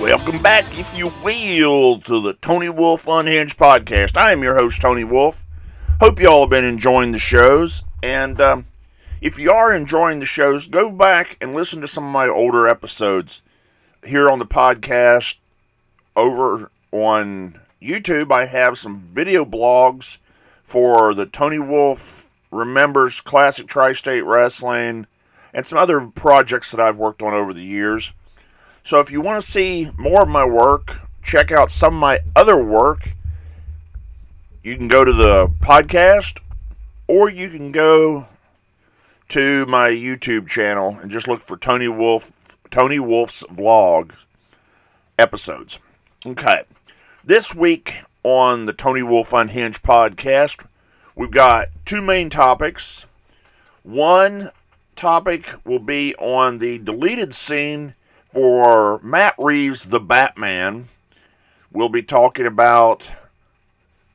Welcome back, if you will, to the Tony Wolfe Unhinged podcast. I am your host, Tony Wolfe. Hope you all have been enjoying the shows. And um, if you are enjoying the shows, go back and listen to some of my older episodes here on the podcast. Over on YouTube, I have some video blogs for the Tony Wolfe Remembers Classic Tri State Wrestling and some other projects that I've worked on over the years. So if you want to see more of my work, check out some of my other work. You can go to the podcast or you can go to my YouTube channel and just look for Tony Wolfe Tony Wolfe's vlog episodes. Okay. This week on the Tony Wolfe Unhinged podcast, we've got two main topics. One topic will be on the deleted scene for Matt Reeves, the Batman, we'll be talking about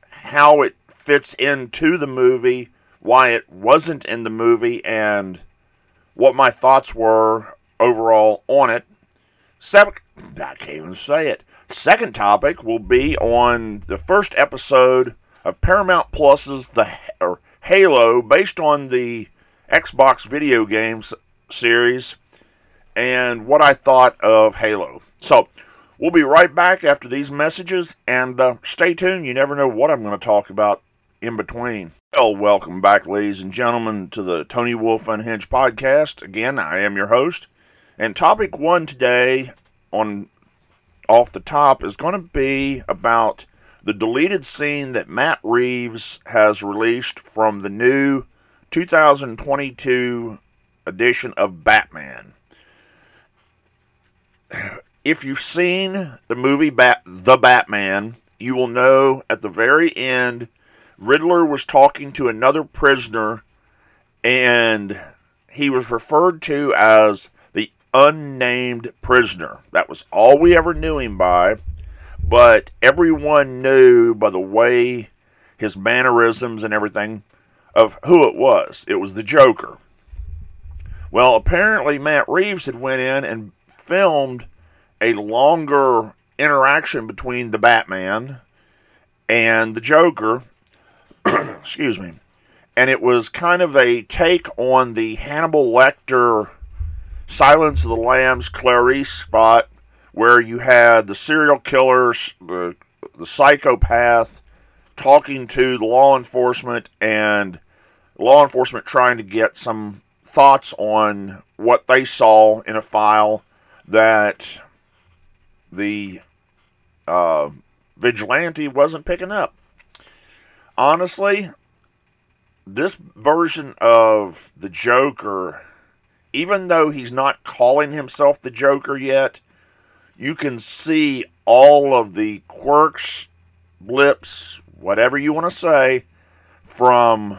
how it fits into the movie, why it wasn't in the movie, and what my thoughts were overall on it. Seven, I can't even say it. Second topic will be on the first episode of Paramount Plus's The Halo, based on the Xbox video games series and what I thought of Halo. So, we'll be right back after these messages, and uh, stay tuned. You never know what I'm going to talk about in between. Well, welcome back, ladies and gentlemen, to the Tony Wolfe Unhinged podcast. Again, I am your host, and topic one today on off the top is going to be about the deleted scene that Matt Reeves has released from the new 2022 edition of Batman if you've seen the movie Bat- The Batman, you will know at the very end, Riddler was talking to another prisoner, and he was referred to as the unnamed prisoner. That was all we ever knew him by, but everyone knew by the way his mannerisms and everything of who it was. It was the Joker. Well, apparently Matt Reeves had went in and filmed a longer interaction between the Batman and the Joker. Excuse me. And it was kind of a take on the Hannibal Lecter Silence of the Lambs Clarice spot where you had the serial killers, the, the psychopath talking to the law enforcement and law enforcement trying to get some thoughts on what they saw in a file that the uh, vigilante wasn't picking up. Honestly, this version of the Joker, even though he's not calling himself the Joker yet, you can see all of the quirks, blips, whatever you want to say, from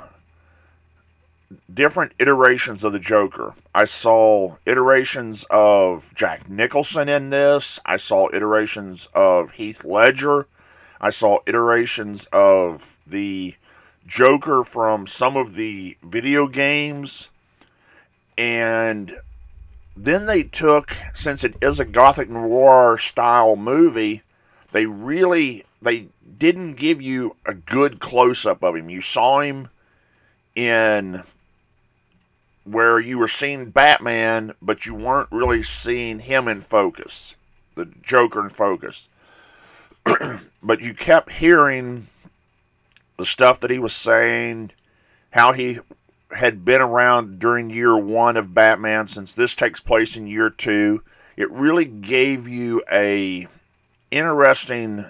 different iterations of the Joker. I saw iterations of Jack Nicholson in this. I saw iterations of Heath Ledger. I saw iterations of the Joker from some of the video games. And then they took, since it is a Gothic noir style movie, they really they didn't give you a good close up of him. You saw him in where you were seeing Batman, but you weren't really seeing him in focus, the Joker in focus. but you kept hearing the stuff that he was saying, how he had been around during year one of Batman, since this takes place in year two. It really gave you a interesting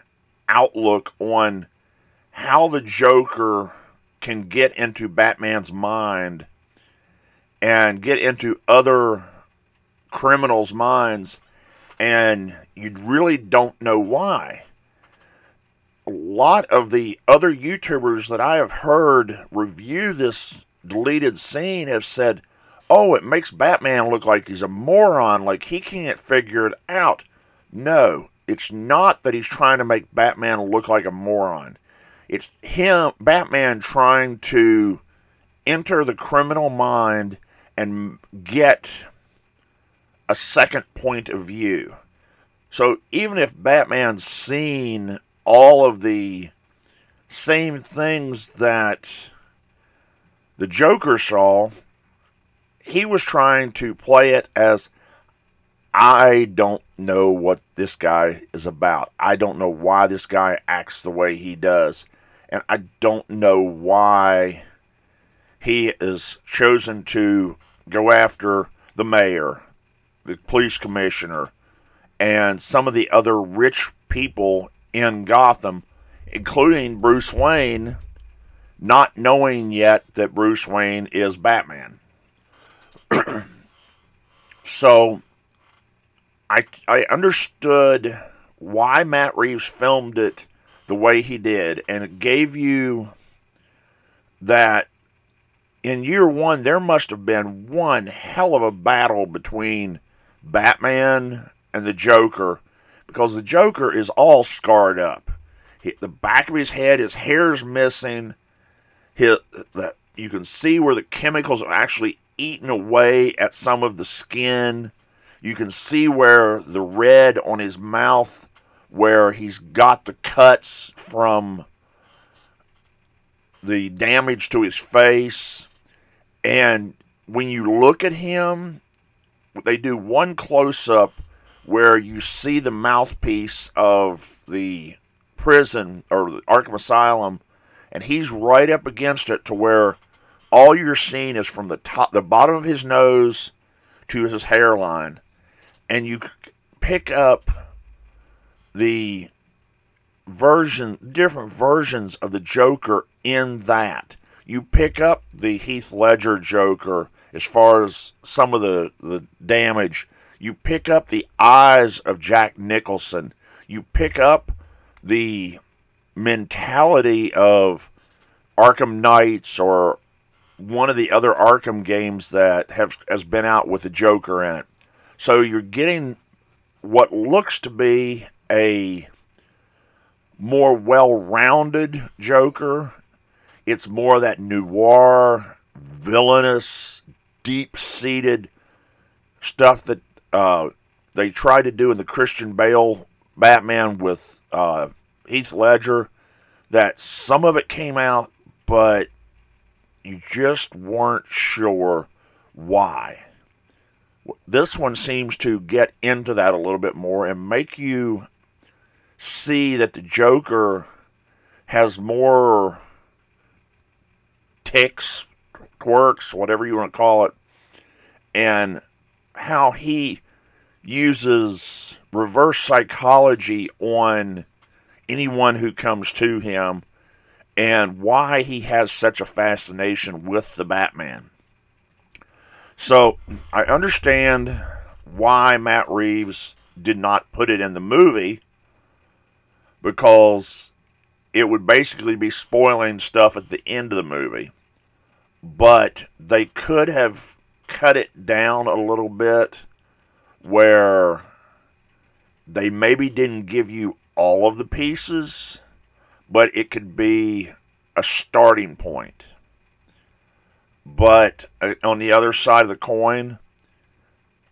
outlook on how the Joker can get into Batman's mind and get into other criminals' minds, and you really don't know why. A lot of the other YouTubers that I have heard review this deleted scene have said, oh, it makes Batman look like he's a moron, like he can't figure it out. No, it's not that he's trying to make Batman look like a moron. It's him, Batman, trying to enter the criminal mind and get a second point of view. So even if Batman's seen all of the same things that the Joker saw, he was trying to play it as I don't know what this guy is about. I don't know why this guy acts the way he does. And I don't know why he is chosen to go after the mayor, the police commissioner, and some of the other rich people in Gotham, including Bruce Wayne, not knowing yet that Bruce Wayne is Batman. so I I understood why Matt Reeves filmed it the way he did, and it gave you that in year one there must have been one hell of a battle between Batman and the Joker because the Joker is all scarred up. He, the back of his head, his hair's missing. The, you can see where the chemicals are actually eaten away at some of the skin. You can see where the red on his mouth, where he's got the cuts from the damage to his face. And when you look at him, they do one close up where you see the mouthpiece of the prison or the Arkham Asylum, and he's right up against it to where all you're seeing is from the top, the bottom of his nose to his hairline, and you pick up the version, different versions of the Joker in that. You pick up the Heath Ledger Joker as far as some of the, the damage. You pick up the eyes of Jack Nicholson. You pick up the mentality of Arkham Knights or one of the other Arkham games that have has been out with the Joker in it. So you're getting what looks to be a more well-rounded Joker. It's more that noir, villainous, deep-seated stuff that uh, they tried to do in the Christian Bale Batman with uh, Heath Ledger. That some of it came out, but you just weren't sure why. This one seems to get into that a little bit more and make you see that the Joker has more ticks, quirks, whatever you want to call it, and how he uses reverse psychology on anyone who comes to him and why he has such a fascination with the Batman. So I understand why Matt Reeves did not put it in the movie because it would basically be spoiling stuff at the end of the movie. But they could have cut it down a little bit where they maybe didn't give you all of the pieces, but it could be a starting point. But uh, on the other side of the coin,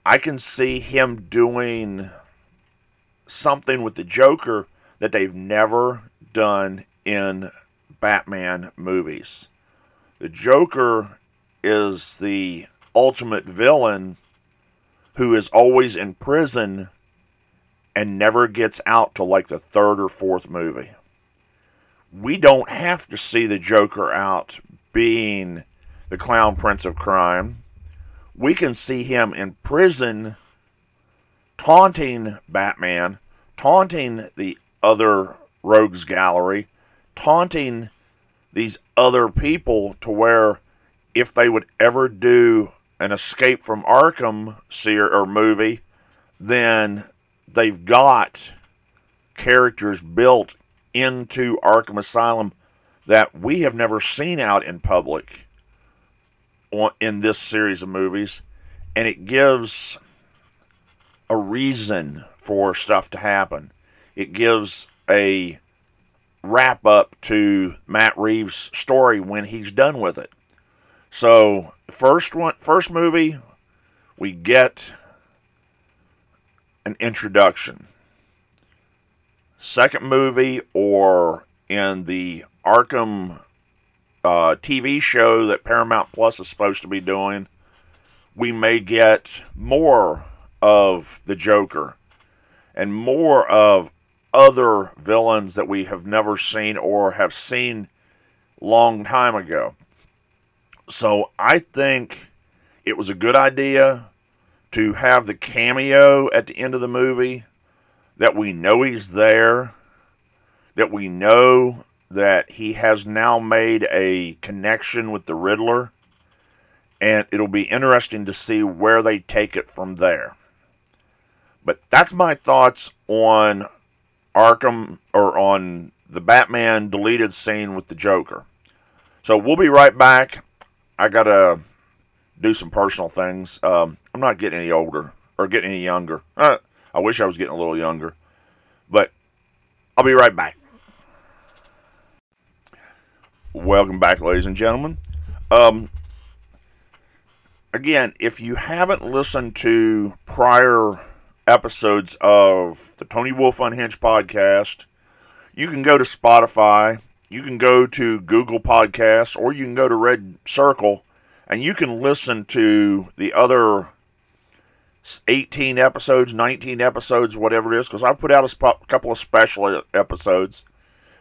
I can see him doing something with the Joker that they've never done in Batman movies. The Joker is the ultimate villain who is always in prison and never gets out till like the third or fourth movie. We don't have to see the Joker out being the clown prince of crime. We can see him in prison taunting Batman, taunting the other rogues gallery, taunting these other people to where if they would ever do an Escape from Arkham series or movie, then they've got characters built into Arkham Asylum that we have never seen out in public in this series of movies, and it gives a reason for stuff to happen. It gives a wrap up to Matt Reeves' story when he's done with it. So, first one, first movie, we get an introduction. second movie or in the Arkham uh, TV show that Paramount Plus is supposed to be doing, we may get more of the Joker and more of other villains that we have never seen or have seen long time ago. So I think it was a good idea to have the cameo at the end of the movie that we know he's there, that we know that he has now made a connection with the Riddler, and it'll be interesting to see where they take it from there. But that's my thoughts on Arkham or on the Batman deleted scene with the Joker. So we'll be right back. I got to do some personal things. Um, I'm not getting any older or getting any younger. I wish I was getting a little younger. But I'll be right back. Welcome back, ladies and gentlemen. Um, again, if you haven't listened to prior episodes of the Tony Wolfe Unhinged podcast, you can go to Spotify, you can go to Google Podcasts, or you can go to Red Circle, and you can listen to the other 18 episodes, 19 episodes, whatever it is, because I've put out a sp- couple of special episodes,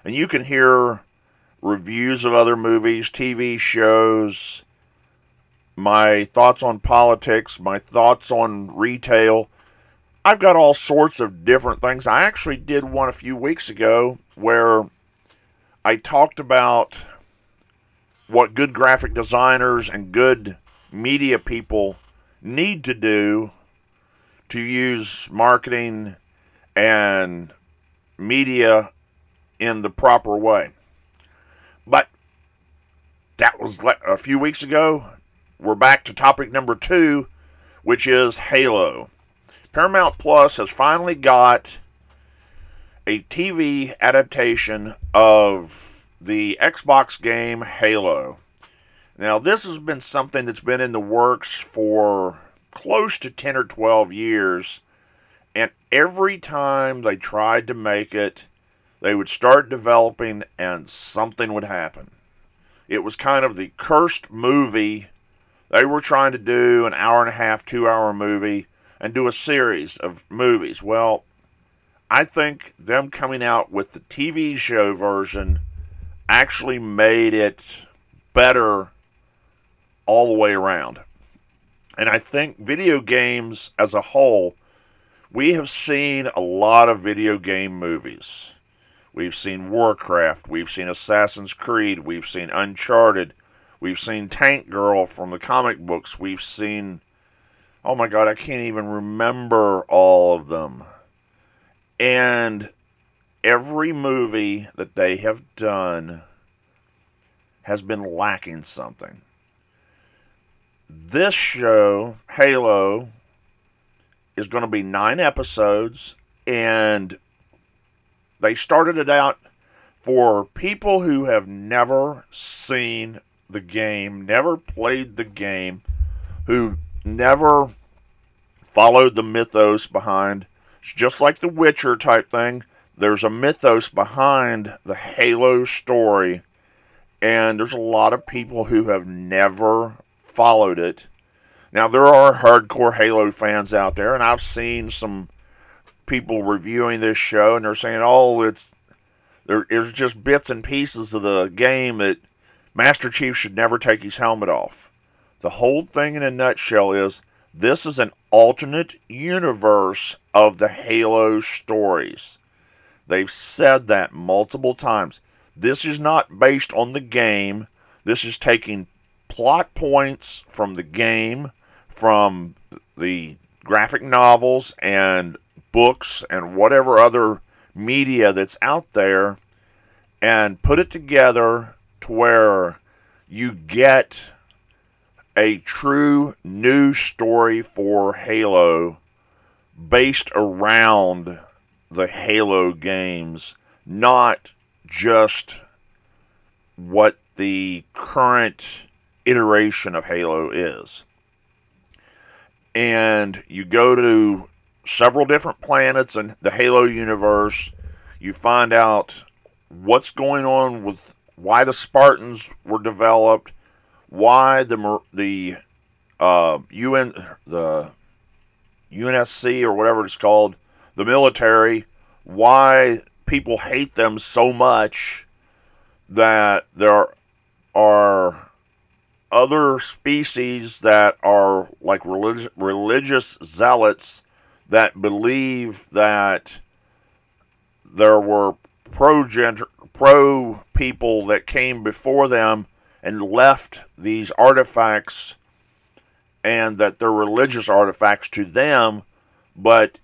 and you can hear reviews of other movies, TV shows, my thoughts on politics, my thoughts on retail, I've got all sorts of different things. I actually did one a few weeks ago where I talked about what good graphic designers and good media people need to do to use marketing and media in the proper way. But that was a few weeks ago. We're back to topic number two, which is Halo. Paramount Plus has finally got a TV adaptation of the Xbox game Halo. Now, this has been something that's been in the works for close to 10 or 12 years, and every time they tried to make it, they would start developing and something would happen. It was kind of the cursed movie. They were trying to do an hour and a half, two hour movie and do a series of movies. Well, I think them coming out with the TV show version actually made it better all the way around. And I think video games as a whole, we have seen a lot of video game movies. We've seen Warcraft, we've seen Assassin's Creed, we've seen Uncharted, we've seen Tank Girl from the comic books, we've seen oh my god, I can't even remember all of them. And every movie that they have done has been lacking something. This show, Halo, is going to be nine episodes, and they started it out for people who have never seen the game, never played the game, who never followed the mythos behind. It's just like the Witcher type thing. There's a mythos behind the Halo story, and there's a lot of people who have never followed it. Now, there are hardcore Halo fans out there, and I've seen some people reviewing this show, and they're saying, oh, it's there's just bits and pieces of the game that Master Chief should never take his helmet off. The whole thing in a nutshell is this is an alternate universe of the Halo stories. They've said that multiple times. This is not based on the game. This is taking plot points from the game, from the graphic novels and books and whatever other media that's out there and put it together to where you get a true new story for Halo based around the Halo games, not just what the current iteration of Halo is. And you go to several different planets in the Halo universe. You find out what's going on with why the Spartans were developed, why the the uh, UN the UNSC or whatever it's called, the military, why people hate them so much that there are other species that are like relig- religious zealots that believe that there were pro pro people that came before them and left these artifacts and that they're religious artifacts to them, but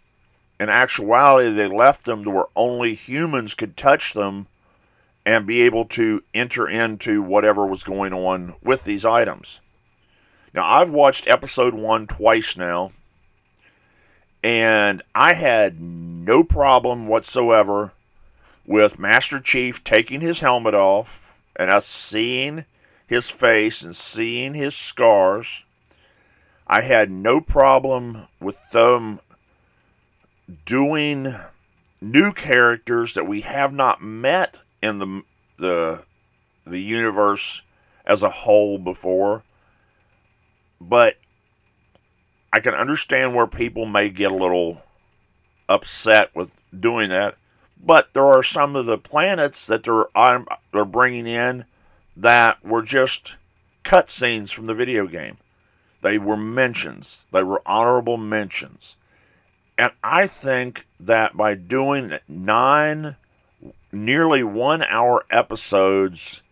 in actuality, they left them to where only humans could touch them and be able to enter into whatever was going on with these items. Now, I've watched episode one twice now, and I had no problem whatsoever with Master Chief taking his helmet off and us seeing his face and seeing his scars. I had no problem with them doing new characters that we have not met in the the the universe as a whole before. But I can understand where people may get a little upset with doing that. But there are some of the planets that they're they're bringing in that were just cutscenes from the video game. They were mentions. They were honorable mentions. And I think that by doing nine, nearly one hour episodes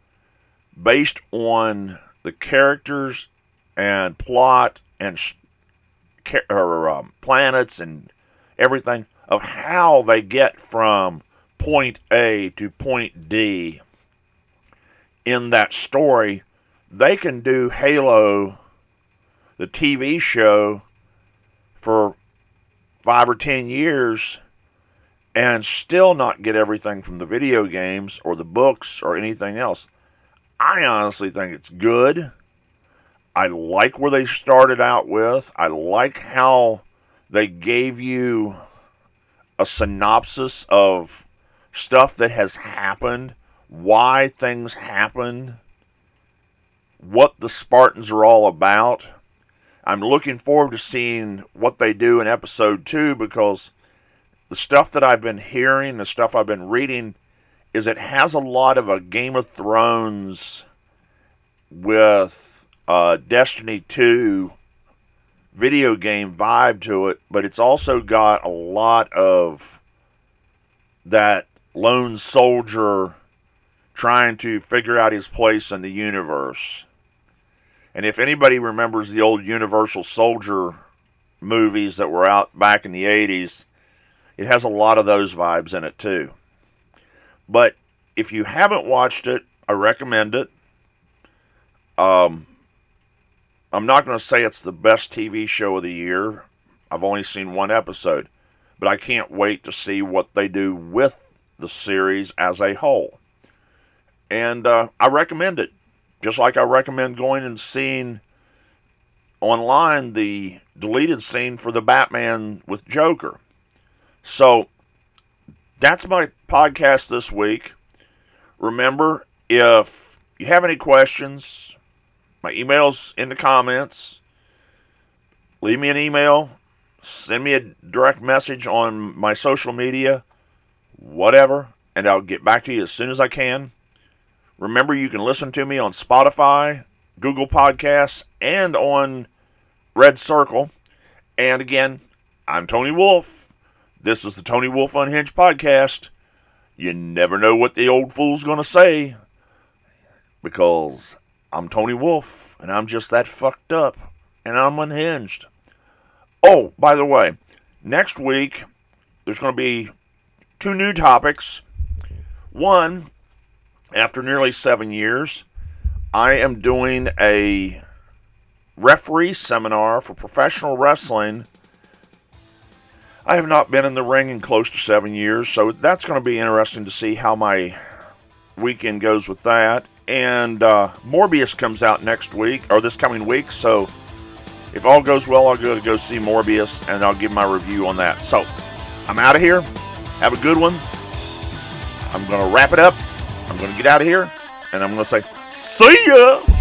based on the characters and plot and or, um, planets and everything of how they get from point A to point D in that story, they can do Halo, the TV show, for five or ten years and still not get everything from the video games or the books or anything else. I honestly think it's good. I like where they started out with. I like how they gave you a synopsis of stuff that has happened, why things happen, what the Spartans are all about. I'm looking forward to seeing what they do in episode two because the stuff that I've been hearing, the stuff I've been reading, is it has a lot of a Game of Thrones with uh, Destiny 2 video game vibe to it, but it's also got a lot of that lone soldier trying to figure out his place in the universe. And if anybody remembers the old Universal Soldier movies that were out back in the 80s, it has a lot of those vibes in it too. But if you haven't watched it, I recommend it. Um, I'm not going to say it's the best TV show of the year. I've only seen one episode, but I can't wait to see what they do with the series as a whole. And uh, I recommend it. Just like I recommend going and seeing online the deleted scene for the Batman with Joker. So that's my podcast this week. Remember, if you have any questions, my email's in the comments. Leave me an email. Send me a direct message on my social media, whatever, and I'll get back to you as soon as I can. Remember, you can listen to me on Spotify, Google Podcasts, and on Red Circle. And again, I'm Tony Wolfe. This is the Tony Wolfe Unhinged podcast. You never know what the old fool's going to say because I'm Tony Wolfe and I'm just that fucked up and I'm unhinged. Oh, by the way, next week there's going to be two new topics. One after nearly seven years, I am doing a referee seminar for professional wrestling. I have not been in the ring in close to seven years, so that's going to be interesting to see how my weekend goes with that. And uh, Morbius comes out next week, or this coming week, so if all goes well, I'll go to go see Morbius and I'll give my review on that. So I'm out of here. Have a good one. I'm going to wrap it up. I'm going to get out of here, and I'm going to say, see ya!